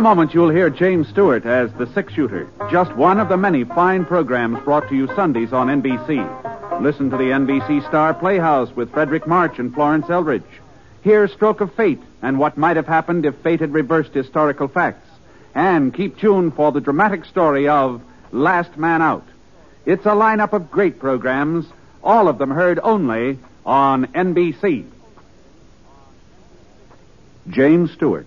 a moment, you'll hear James Stewart as the six shooter, just one of the many fine programs brought to you Sundays on NBC. Listen to the NBC Star Playhouse with Fredric March and Florence Eldridge. Hear Stroke of Fate and what might have happened if fate had reversed historical facts. And keep tuned for the dramatic story of Last Man Out. It's a lineup of great programs, all of them heard only on NBC. James Stewart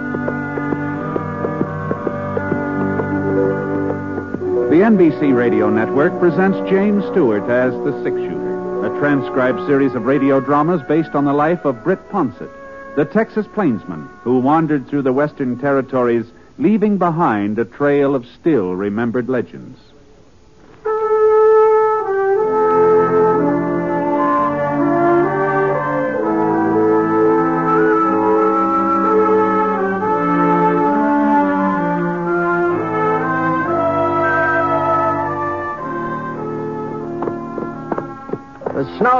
The NBC Radio Network presents James Stewart as the Six Shooter, a transcribed series of radio dramas based on the life of Britt Ponset, the Texas plainsman who wandered through the Western Territories, leaving behind a trail of still remembered legends.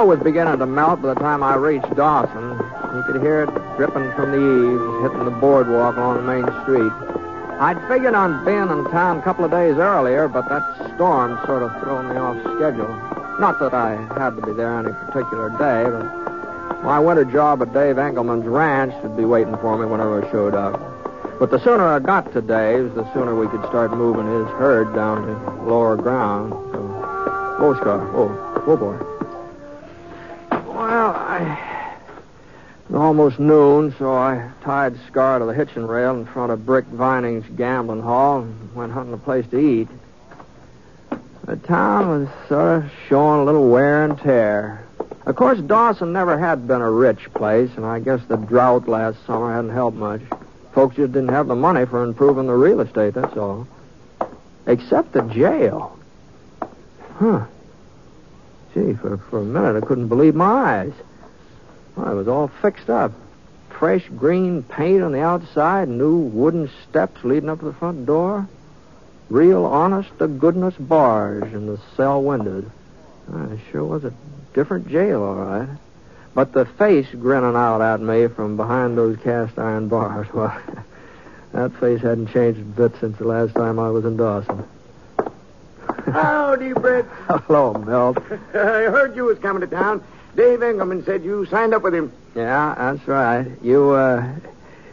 Snow was beginning to melt by the time I reached Dawson. You could hear it dripping from the eaves, hitting the boardwalk along the main street. I'd figured on being in town a couple of days earlier, but that storm sort of threw me off schedule. Not that I had to be there any particular day, but my winter job at Dave Engelman's ranch would be waiting for me whenever I showed up. But the sooner I got to Dave's, the sooner we could start moving his herd down to lower ground. So, whoa. Whoa, boy. It was almost noon, so I tied Scar to the hitching rail in front of Brick Vining's gambling hall and went hunting a place to eat. The town was sort of showing a little wear and tear. Of course, Dawson never had been a rich place, and I guess the drought last summer hadn't helped much. Folks just didn't have the money for improving the real estate, that's all. Except the jail. Huh. Gee, for, for a minute I couldn't believe my eyes. Well, it was all fixed up. Fresh green paint on the outside, new wooden steps leading up to the front door. Real honest to goodness bars in the cell windows. Ah, It sure was a different jail, all right. But the face grinning out at me from behind those cast iron bars, well, that face hadn't changed a bit since the last time I was in Dawson. Howdy, Brett. Hello, Milt. I heard you was coming to town. Dave Engelman said you signed up with him. Yeah, that's right. You, uh,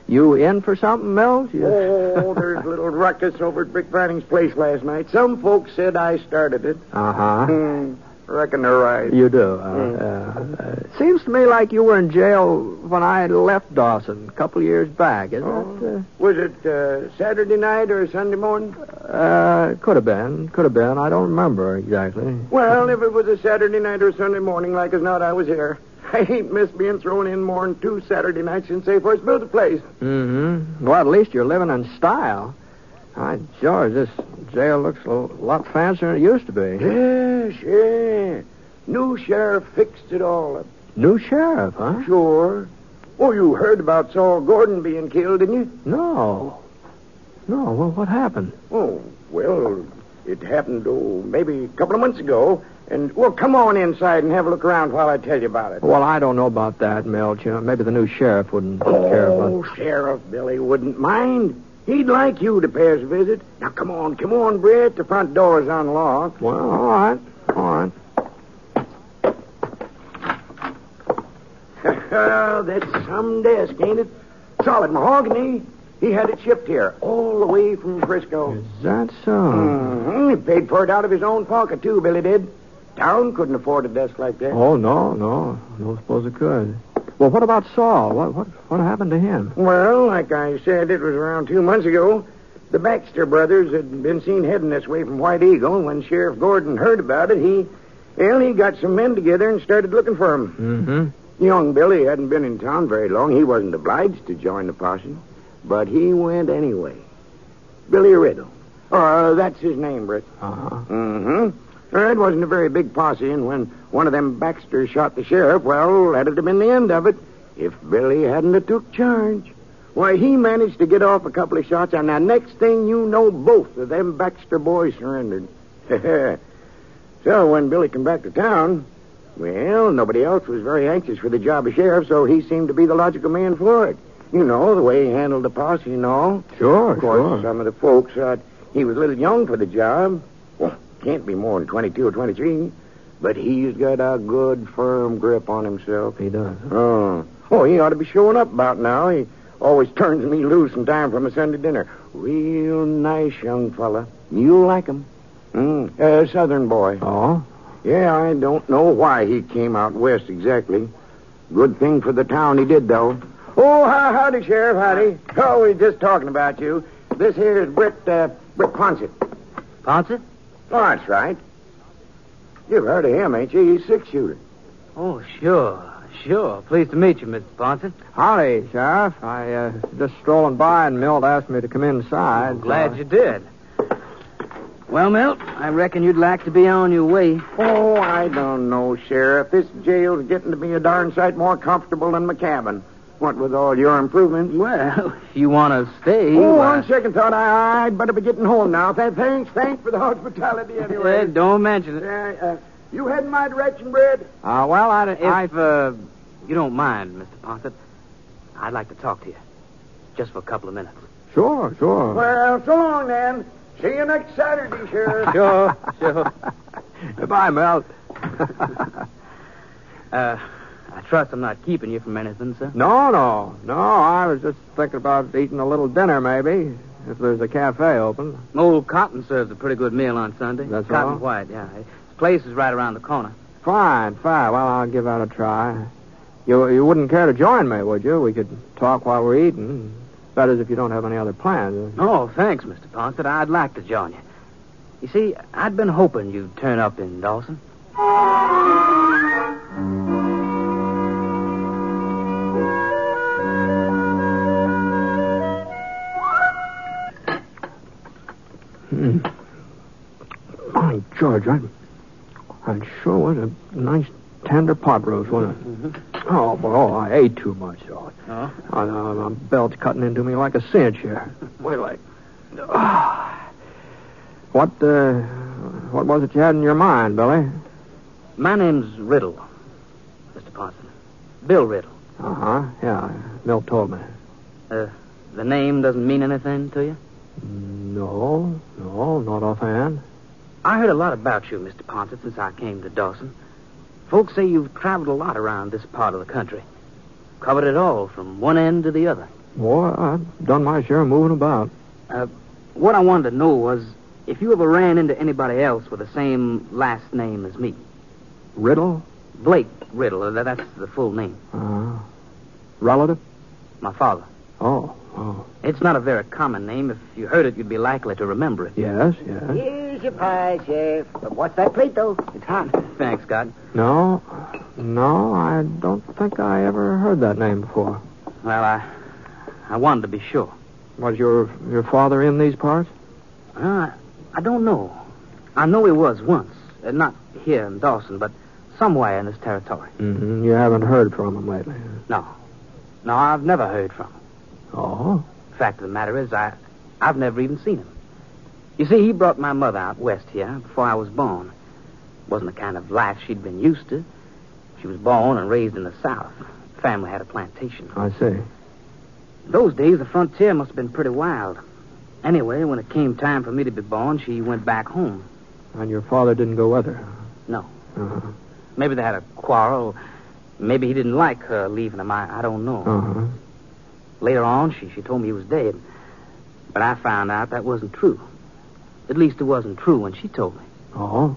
you in for something, Milt? You... Oh, there's a little ruckus over at Brick Vining's place last night. Some folks said I started it. Uh-huh. Hmm, reckon they're right. You do. Uh, uh, uh, seems to me like you were in jail when I left Dawson a couple of years back, isn't Oh, Was it uh, Saturday night or Sunday morning? Uh, could have been. Could have been. I don't remember exactly. Well, if it was a Saturday night or Sunday morning, like as not, I was here. I ain't missed being thrown in more than two Saturday nights since they first built the place. Mm-hmm. Well, at least you're living in style. By George, this jail looks a lot fancier than it used to be. Yes, yeah. New sheriff fixed it all up. New sheriff, huh? Sure. Oh, you heard about Saul Gordon being killed, didn't you? No. No. Well, what happened? Oh, well, it happened, oh, maybe a couple of months ago. And, well, come on inside and have a look around while I tell you about it. Well, I don't know about that, Milt. You know, maybe the new sheriff wouldn't care about it. Oh. Sheriff Billy wouldn't mind. He'd like you to pay us a visit. Now, come on, come on, Brett. The front door's unlocked. Well, all right, all right. That's some desk, ain't it? Solid mahogany. He had it shipped here, all the way from Frisco. Is that so? hmm He paid for it out of his own pocket, too, Billy did. Town couldn't afford a desk like that. Oh no, no, I don't suppose it could. Well, what about Saul? What what what happened to him? Well, like I said, it was around two months ago. The Baxter brothers had been seen heading this way from White Eagle. When Sheriff Gordon heard about it, he, well, he got some men together and started looking for him. Mm-hmm. Young Billy hadn't been in town very long. He wasn't obliged to join the posse, but he went anyway. Billy Riddle. Uh, that's his name, Britt. Uh-huh. Mm-hmm. Uh, It wasn't a very big posse, and when one of them Baxters shot the sheriff, well, that'd have been the end of it if Billy hadn't have took charge. Why, he managed to get off a couple of shots, and the next thing you know, both of them Baxter boys surrendered. so when Billy come back to town, well, nobody else was very anxious for the job of sheriff, so he seemed to be the logical man for it. You know, the way he handled the posse and all. Sure, Of course, sure. some of the folks thought he was a little young for the job. Can't be more than 22 or 23. But he's got a good, firm grip on himself. He does. Oh. Oh, he ought to be showing up about now. He always turns me loose in time for my Sunday dinner. Real nice young fella. You'll like him. Mm, a southern boy. Oh? Yeah, I don't know why he came out west exactly. Good thing for the town he did, though. Oh, how, howdy, Sheriff, howdy. Oh, we are just talking about you. This here is Britt, uh, Britt Ponset. Ponset? Oh, that's right. You've heard of him, ain't you? He's six-shooter. Oh, sure, sure. Pleased to meet you, Mr. Ponset. Howdy, Sheriff. I, uh, just strolling by and Milt asked me to come inside. I'm glad so- you did. Well, Milt, I reckon you'd like to be on your way. Oh, I don't know, Sheriff. This jail's getting to be a darn sight more comfortable than my cabin. What with all your improvements? Well, if you want to stay. Oh, why- on second thought, I, I'd better be getting home now. Th- Thanks, thanks for the hospitality anyway. Don't mention it. Uh, uh, you heading my direction, Brad? Uh, well, I, If I, uh, you don't mind, Mr. Ponset, I'd like to talk to you. Just for a couple of minutes. sure, sure. Well, so long then. See you next Saturday, Sheriff. Sure, sure. Goodbye, Mel. Uh, I trust I'm not keeping you from anything, sir. no, no, no. I was just thinking about eating a little dinner, maybe, if there's a cafe open. Old Cotton serves a pretty good meal on Sunday. That's Cotton all? White, yeah. His place is right around the corner. Fine, fine. Well, I'll give that a try. You you wouldn't care to join me, would you? We could talk while we're eating. That is, if you don't have any other plans. Oh, thanks, Mr. Ponset. I'd like to join you. You see, I'd been hoping you'd turn up in Dawson. Pot roast, wasn't it? Oh, boy, oh, I ate too much, though. Oh? Oh, no, my belt's cutting into me like a cinch here. Wait till I... Ah. What, uh, what was it you had in your mind, Billy? My name's Riddle, Mr. Ponset. Bill Riddle. Uh-huh, yeah, Milt told me. Uh, the name doesn't mean anything to you? No, no, not offhand. I heard a lot about you, Mr. Ponset, since I came to Dawson. Folks say you've traveled a lot around this part of the country. Covered it all, from one end to the other. Boy, I've done my share of moving about. Uh, what I wanted to know was if you ever ran into anybody else with the same last name as me. Riddle? Blake Riddle, that's the full name. Uh, relative? My father. Oh, oh. It's not a very common name. If you heard it, you'd be likely to remember it. Yes, yes. Here's your pie, Sheriff. But what's that plate, though? It's hot. Thanks, God. No, no, I don't think I ever heard that name before. Well, I, I wanted to be sure. Was your your father in these parts? Uh, I don't know. I know he was once. Uh, not here in Dawson, but somewhere in this territory. Mm-hmm. You haven't heard from him lately. No. No, I've never heard from him. Oh, Fact of the matter is, I, I've never even seen him. You see, he brought my mother out west here before I was born. Wasn't the kind of life she'd been used to. She was born and raised in the South. Family had a plantation. I see. Those days, the frontier must have been pretty wild. Anyway, when it came time for me to be born, she went back home. And your father didn't go with her. No. Uh-huh. Maybe they had a quarrel. Maybe he didn't like her leaving him. I, I don't know. Uh-huh. Later on, she, she told me he was dead. But I found out that wasn't true. At least it wasn't true when she told me. Oh,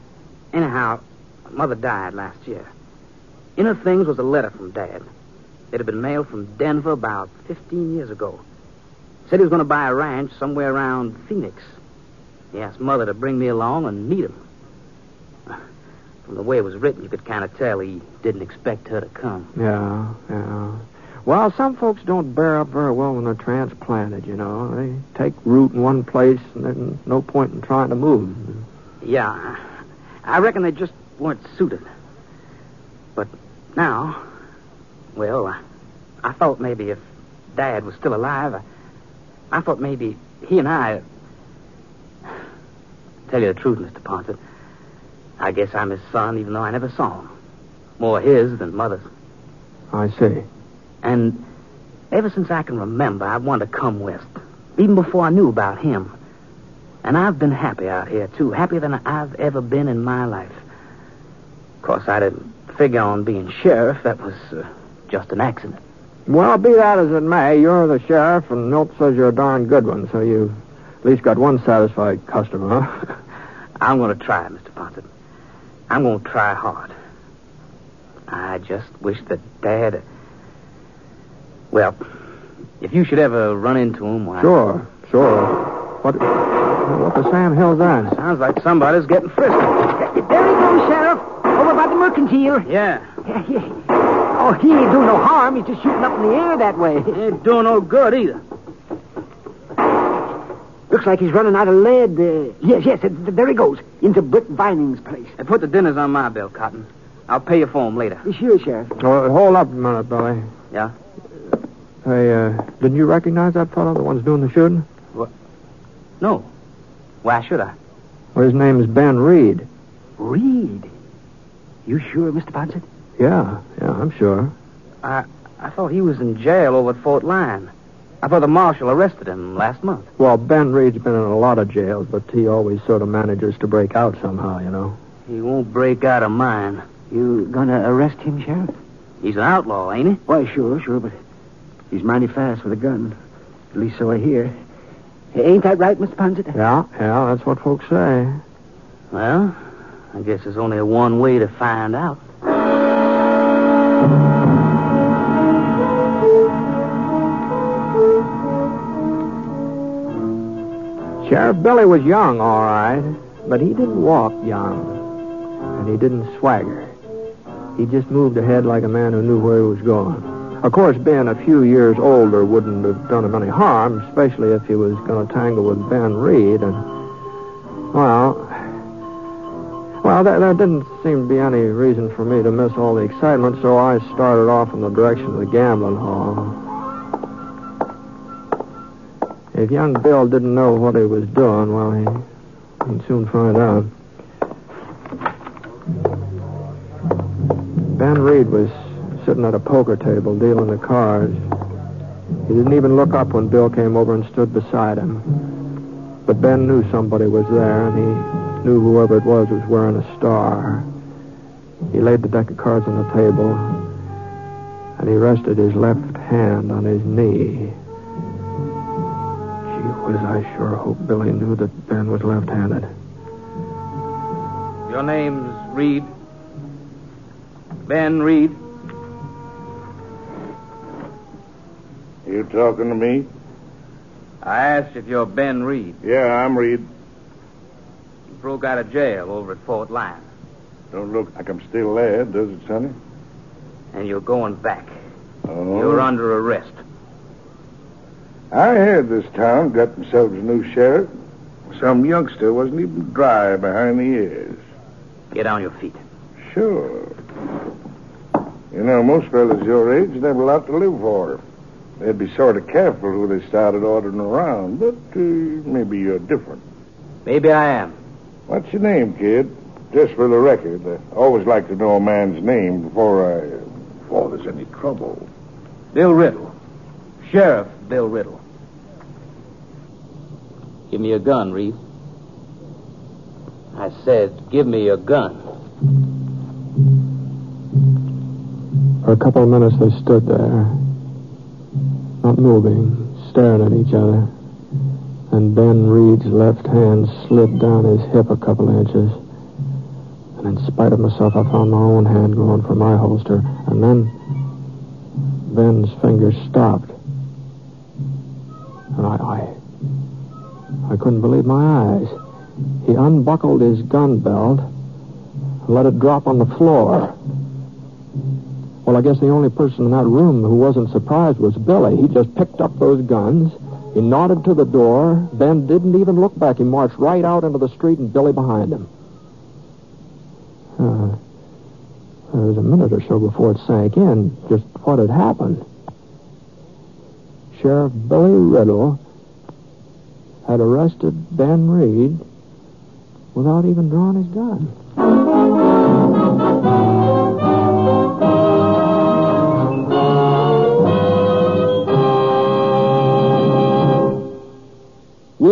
Anyhow, mother died last year. In her things was a letter from Dad. It had been mailed from Denver about 15 years ago. Said he was going to buy a ranch somewhere around Phoenix. He asked Mother to bring me along and meet him. From the way it was written, you could kind of tell he didn't expect her to come. yeah, yeah. Well, some folks don't bear up very well when they're transplanted, you know. They take root in one place, and there's no point in trying to move. Yeah, I reckon they just weren't suited. But now, well, I, I thought maybe if Dad was still alive, I, I thought maybe he and I. Tell you the truth, Mr. Ponset, I guess I'm his son, even though I never saw him. More his than mother's. I see. And ever since I can remember, I've wanted to come west, even before I knew about him. And I've been happy out here, too, happier than I've ever been in my life. Of course, I didn't figure on being sheriff. That was uh, just an accident. Well, be that as it may, you're the sheriff, and Milt says you're a darn good one, so you at least got one satisfied customer. I'm going to try, Mr. Ponset. I'm going to try hard. I just wish that Dad. Well, if you should ever run into him, why. Sure, sure. What, what the Sam Hill's that? Sounds like somebody's getting frisky. There he goes, Sheriff. Over by the mercantile. Yeah. Oh, he ain't doing no harm. He's just shooting up in the air that way. He Ain't doing no good either. Looks like he's running out of lead. Uh, yes, yes, uh, there he goes. Into Brick Vining's place. Hey, put the dinners on my bill, Cotton. I'll pay you for 'em later. Sure, Sheriff. Oh, hold up a minute, Billy. Yeah? Hey, uh, didn't you recognize that fellow, the one's doing the shooting? What? No. Why should I? Well, his name is Ben Reed. Reed. You sure, Mr. Ponset? Yeah, yeah, I'm sure. I I thought he was in jail over at Fort Lyon. I thought the marshal arrested him last month. Well, Ben Reed's been in a lot of jails, but he always sort of manages to break out somehow, you know. He won't break out of mine. You gonna arrest him, Sheriff? He's an outlaw, ain't he? Why, sure, sure, but he's mighty fast with a gun. At least so I hear. Ain't that right, Mr. Ponset? Yeah, yeah, that's what folks say. Well, I guess there's only one way to find out. Sheriff Billy was young, all right, but he didn't walk young, and he didn't swagger. He just moved ahead like a man who knew where he was going. Of course, being a few years older wouldn't have done him any harm, especially if he was going to tangle with Ben Reed. And well, well, there, there didn't seem to be any reason for me to miss all the excitement, so I started off in the direction of the gambling hall. If young Bill didn't know what he was doing, well, he, he'd soon find out. Ben Reed was sitting at a poker table dealing the cards. He didn't even look up when Bill came over and stood beside him. But Ben knew somebody was there, and he knew whoever it was was wearing a star. He laid the deck of cards on the table, and he rested his left hand on his knee. Gee whiz, I sure hope Billy knew that Ben was left-handed. Your name's Reed? Ben Reed? You talking to me? I asked if you're Ben Reed. Yeah, I'm Reed. You broke out of jail over at Fort Lyon, Don't look like I'm still there, does it, Sonny? and you're going back. Oh. You're under arrest. I heard this town got themselves a new sheriff. Some youngster wasn't even dry behind the ears. Get on your feet. Sure. You know, most fellas your age have a lot to live for. They'd be sort of careful who they started ordering around, but uh, maybe you're different. Maybe I am. What's your name, kid? Just for the record, I always like to know a man's name before I, before there's any trouble. Bill Riddle. Sheriff Bill Riddle. Give me your gun, Reed. I said, give me your gun. For a couple of minutes, they stood there, not moving, staring at each other. And Ben Reed's left hand slid down his hip a couple inches. And in spite of myself, I found my own hand going for my holster. And then Ben's fingers stopped. And I, I, I couldn't believe my eyes. He unbuckled his gun belt and let it drop on the floor. Well, I guess the only person in that room who wasn't surprised was Billy. He just picked up those guns. He nodded to the door. Ben didn't even look back. He marched right out into the street and Billy behind him. Uh, there was a minute or so before it sank in just what had happened. Sheriff Billy Riddle had arrested Ben Reed without even drawing his gun.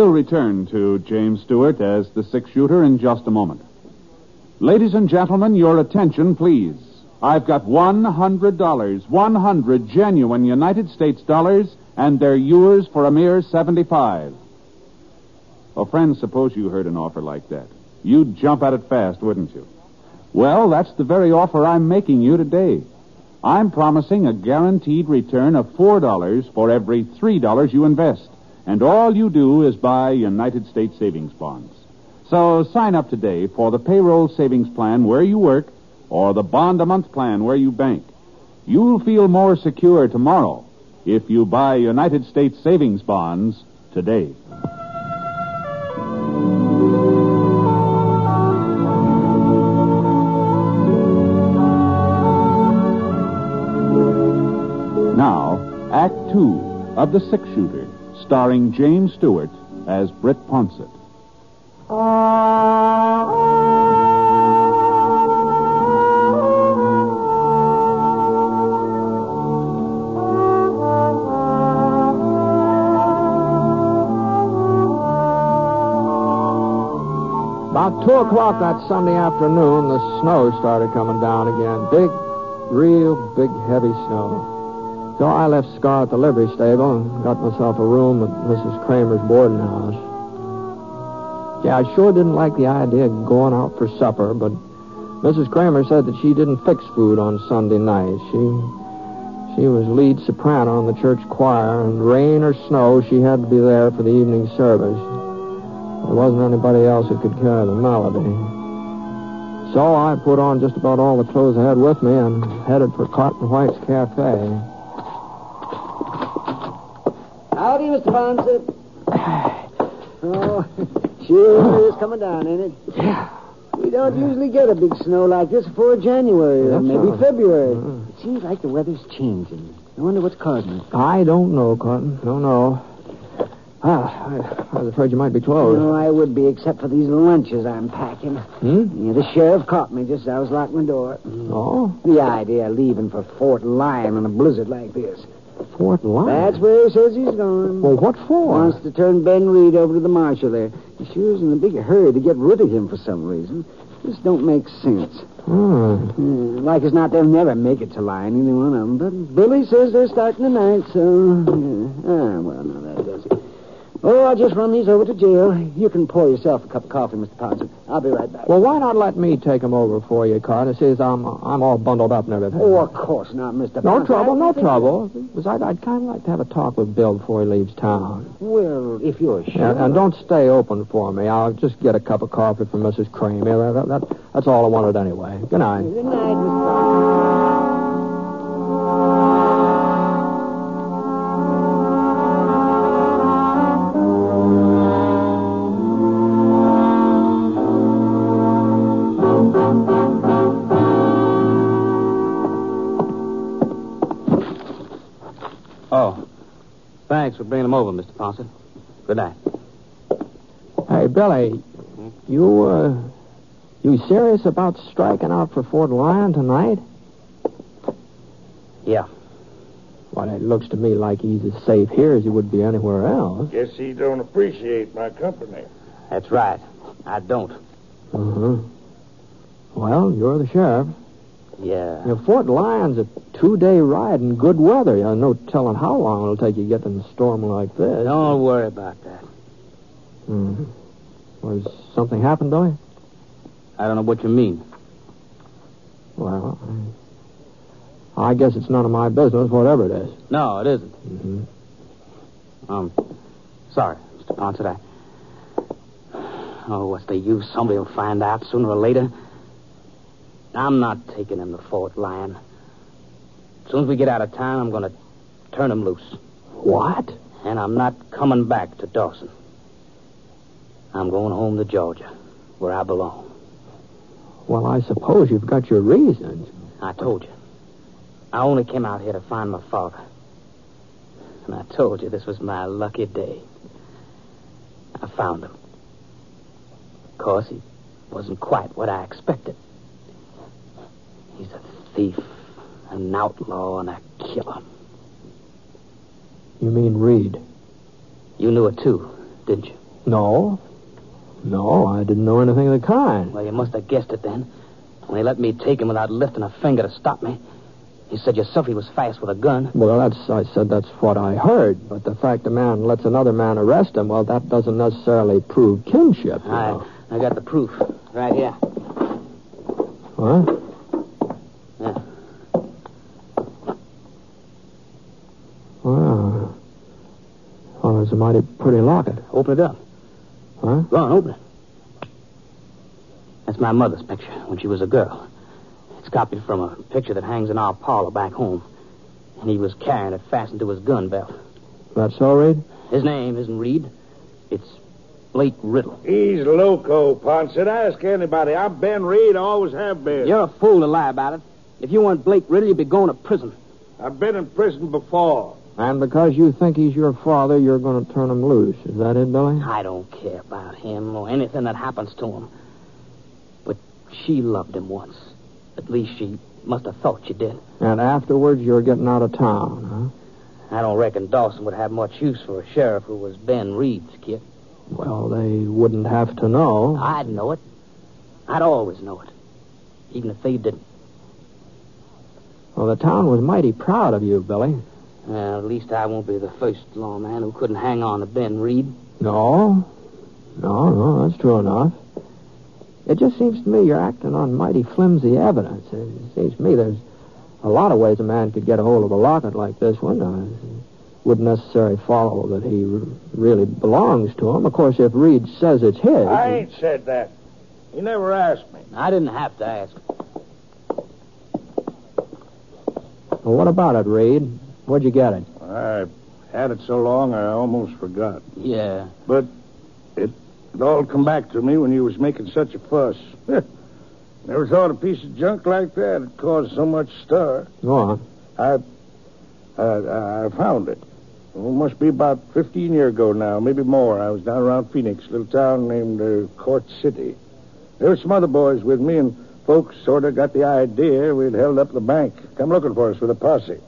We'll return to James Stewart as the six shooter in just a moment. Ladies and gentlemen, your attention, please. I've got $100, 100 genuine United States dollars, and they're yours for a mere 75. Oh, friends, suppose you heard an offer like that. You'd jump at it fast, wouldn't you? Well, that's the very offer I'm making you today. I'm promising a guaranteed return of $4 for every $3 you invest. And all you do is buy United States savings bonds. So sign up today for the payroll savings plan where you work or the bond a month plan where you bank. You'll feel more secure tomorrow if you buy United States savings bonds today. Now, Act Two of The Six Shooter, starring James Stewart as Britt Ponset. About two o'clock that Sunday afternoon, the snow started coming down again. Big, real big, heavy snow. So I left Scar at the livery stable and got myself a room at Mrs. Kramer's boarding house. Yeah, I sure didn't like the idea of going out for supper, but Mrs. Kramer said that she didn't fix food on Sunday nights. She she was lead soprano in the church choir, and rain or snow, she had to be there for the evening service. There wasn't anybody else who could carry the melody. So I put on just about all the clothes I had with me and headed for Cotton White's Cafe. Ponset. Oh, sure is coming down, ain't it? Yeah. We don't usually get a big snow like this before January or That's maybe. February. Mhm. It seems like the weather's changing. I wonder what's causing it. I don't know, Cotton. Don't know. Ah, I, I was afraid you might be closed. No, I would be, except for these lunches I'm packing. Hmm? Yeah, the sheriff caught me just as I was locking the door. Oh, The idea of leaving for Fort Lyon in a blizzard like this. Fort Lyon. That's where he says he's going. Well, what for? Wants to turn Ben Reed over to the marshal there. He sure is in a big hurry to get rid of him for some reason. This don't make sense. Hmm. Hmm, like as not, they'll never make it to Lyon, either one of them. But Billy says they're starting tonight, so... Yeah. Ah, well, no, that does it. Oh, I'll just run these over to jail. You can pour yourself a cup of coffee, Mr. Ponson. I'll be right back. Well, why not let me take him over for you, Cotton? Says I'm I'm all bundled up and everything. Oh, of course not, Mr. no Ponson. trouble, no trouble. Because I'd, I'd kind of like to have a talk with Bill before he leaves town. Well, if you're sure. And, and don't stay open for me. I'll just get a cup of coffee from Mrs. Kramer. That, that, that, that's all I wanted anyway. Good night. Good night, Mr. Ponson. For bringing them over, Mr. Ponson. Good night. Hey, Billy, you, uh, you serious about striking out for Fort Lyon tonight? Yeah. Well, it looks to me like he's as safe here as he would be anywhere else. Guess he don't appreciate my company. That's right. I don't. Uh-huh. Well, you're the sheriff. Yeah. You know, Fort Lyon's a two-day ride in good weather. You know, no telling how long it'll take you to get in a storm like this. Don't worry about that. Hmm. Was something happened, Billy? I don't know what you mean. Well, I, guess it's none of my business, whatever it is. No, it isn't. Mm-hmm. Um, sorry, Mr. Ponset. I. Oh, what's the use? Somebody will find out sooner or later. I'm not taking him to Fort Lyon. As soon as we get out of town, I'm going to turn him loose. What? And I'm not coming back to Dawson. I'm going home to Georgia, where I belong. Well, I suppose you've got your reasons. I told you. I only came out here to find my father. And I told you this was my lucky day. I found him. Of course, he wasn't quite what I expected. He's a thief, an outlaw, and a killer. You mean Reed? You knew it too, didn't you? No. No, I didn't know anything of the kind. Well, you must have guessed it then. When he let me take him without lifting a finger to stop me. You said yourself he was fast with a gun. Well, that's I said that's what I heard. But the fact a man lets another man arrest him, well, that doesn't necessarily prove kinship. I, know. I got the proof right here. What? Yeah. Well, well, it's a mighty pretty locket. Open it up. Huh? Go on, open it. That's my mother's picture when she was a girl. It's copied from a picture that hangs in our parlor back home. And he was carrying it fastened to his gun belt. That's so, Reed? His name isn't Reed. It's Blake Riddle. He's loco, Ponset. Ask anybody. I'm Ben Reed. I Always have been. You're a fool to lie about it. If you weren't Blake Riddle, you'd be going to prison. I've been in prison before. And because you think he's your father, you're going to turn him loose. Is that it, Billy? I don't care about him or anything that happens to him. But she loved him once. At least she must have thought she did. And afterwards, you're getting out of town, huh? I don't reckon Dawson would have much use for a sheriff who was Ben Reed's kid. Well, they wouldn't have to know. I'd know it. I'd always know it. Even if they didn't. Well, the town was mighty proud of you, Billy. Well, at least I won't be the first lawman who couldn't hang on to Ben Reed. No. No, no, that's true enough. It just seems to me you're acting on mighty flimsy evidence. It seems to me there's a lot of ways a man could get a hold of a locket like this one. It wouldn't necessarily follow that he really belongs to him. Of course, if Reed says it's his. I ain't said that. He never asked me. I didn't have to ask. Well, what about it, Reed? Where'd you get it? I had it so long I almost forgot. Yeah. But it, it all come back to me when you was making such a fuss. Never thought a piece of junk like that would cause so much stir. Go on. I, I, I found it. It must be about 15 years ago now, maybe more. I was down around Phoenix, a little town named uh, Court City. There were some other boys with me, and folks sort of got the idea we'd held up the bank, come looking for us with a posse.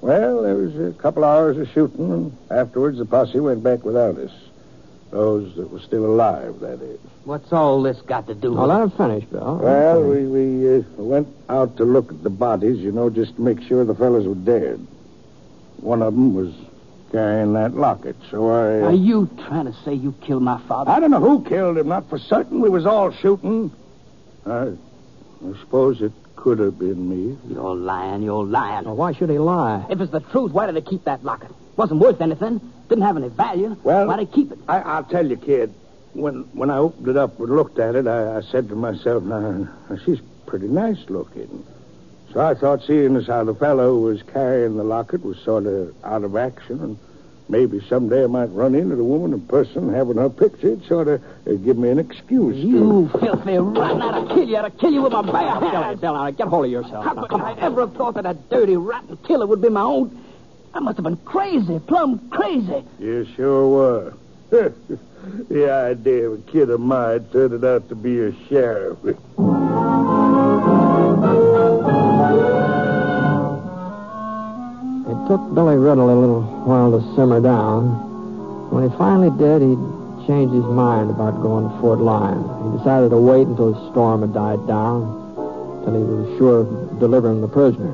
Well, there was a couple hours of shooting, and afterwards the posse went back without us. Those that were still alive, that is. What's all this got to do Now, with let him finish, Bill. Well, we, we uh, went out to look at the bodies, you know, just to make sure the fellas were dead. One of them was carrying that locket, so I... uh, Are you trying to say you killed my father? I don't know who killed him, not for certain. We was all shooting. I, I suppose it could have been me. You're lying. You're lying. Why should he lie? If it's the truth, why did they keep that locket? Wasn't worth anything. Didn't have any value. Well- why'd they keep it? I, I'll tell you, kid. When when I opened it up and looked at it, I, I said to myself, now, now, she's pretty nice looking. So I thought, seeing as how the fellow who was carrying the locket was sort of out of action, and maybe someday I might run into the woman in person having her picture, it'd sort of uh, give me an excuse. to- You filthy rotten! I'd kill you. I'd kill you with my bare Bill, hands. Bill, now, get hold of yourself. How Now, could I ever have thought that a dirty, rotten killer would be my own? I must have been crazy, plumb crazy. You sure were. the idea of a kid of mine turning out to be a sheriff. took Billy Riddle a little while to simmer down. When he finally did, he changed his mind about going to Fort Lyon. He decided to wait until the storm had died down, till he was sure of delivering the prisoner.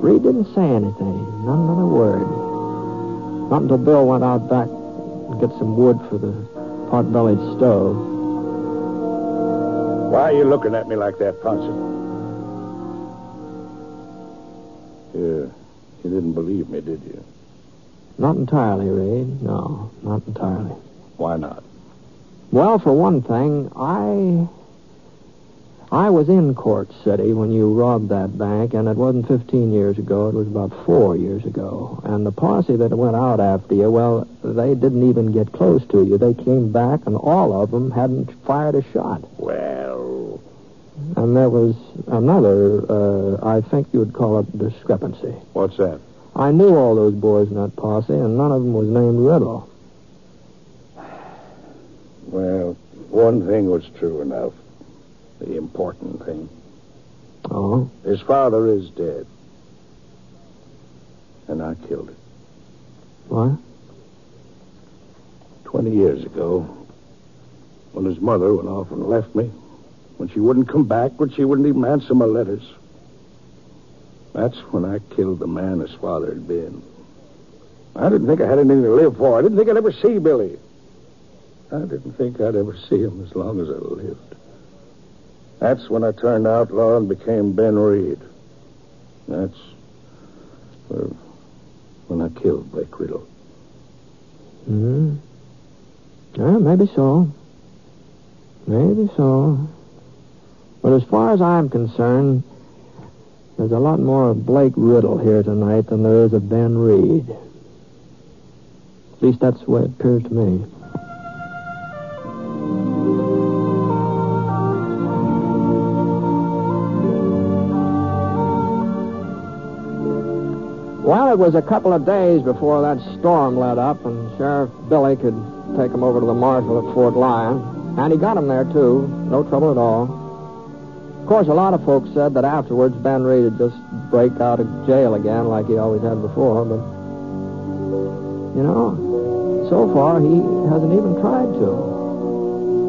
Reed didn't say anything, not another word. Not until Bill went out back to get some wood for the pot-bellied stove. Why are you looking at me like that, Ponson? You, you didn't believe me, did you? Not entirely, Reed. No, not entirely. Why not? Well, for one thing, I I was in Court City when you robbed that bank, and it wasn't 15 years ago. It was about four years ago. And the posse that went out after you, well, they didn't even get close to you. They came back, and all of them hadn't fired a shot. Well, And there was another, uh, I think you would call it discrepancy. What's that? I knew all those boys in that posse, and none of them was named Riddle. Well, one thing was true enough. The important thing. Oh? His father is dead. And I killed him. What? Twenty years ago, when his mother went off and left me, when she wouldn't come back, when she wouldn't even answer my letters. That's when I killed the man his father had been. I didn't think I had anything to live for. I didn't think I'd ever see Billy. I didn't think I'd ever see him as long as I lived. That's when I turned outlaw and became Ben Reed. That's well, when I killed Blake Riddle. Hmm. Yeah, maybe so. Maybe so. But as far as I'm concerned, there's a lot more of Blake Riddle here tonight than there is of Ben Reed. At least that's the way it appears to me. Well, it was a couple of days before that storm let up, and Sheriff Billy could take him over to the marshal at Fort Lyon. And he got him there, too. No trouble at all. Of course, a lot of folks said that afterwards Ben Reed would just break out of jail again like he always had before, but, you know, so far he hasn't even tried to.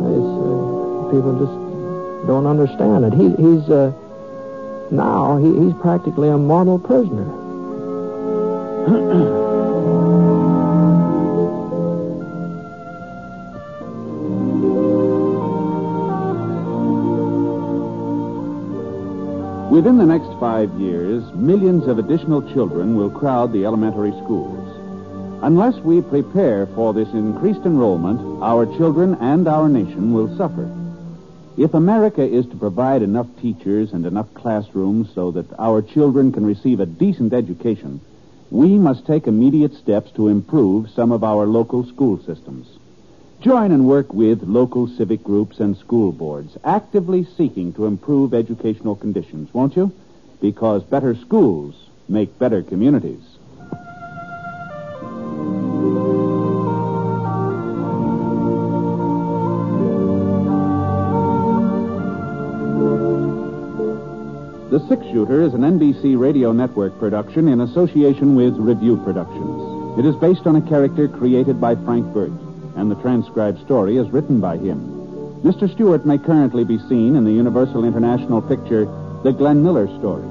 Uh, people just don't understand it. He, he's, uh, now, he, he's practically a model prisoner. Within the next five years, millions of additional children will crowd the elementary schools. Unless we prepare for this increased enrollment, our children and our nation will suffer. If America is to provide enough teachers and enough classrooms so that our children can receive a decent education, we must take immediate steps to improve some of our local school systems. Join and work with local civic groups and school boards, actively seeking to improve educational conditions, won't you? Because better schools make better communities. The Six Shooter is an NBC Radio Network production in association with Revue Productions. It is based on a character created by Frank Burt, and the transcribed story is written by him. Mr. Stewart may currently be seen in the Universal International picture The Glenn Miller Story.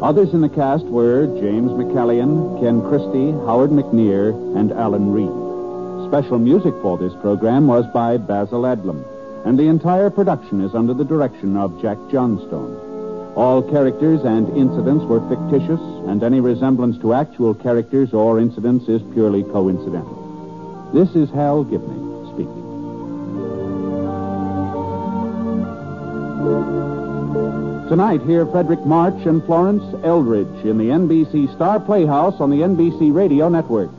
Others in the cast were James McCallion, Ken Christie, Howard McNear, and Alan Reed. Special music for this program was by Basil Adlam, and the entire production is under the direction of Jack Johnstone. All characters and incidents were fictitious, and any resemblance to actual characters or incidents is purely coincidental. This is Hal Gibney speaking. Tonight, hear Fredric March and Florence Eldridge in the NBC Star Playhouse on the NBC Radio Network.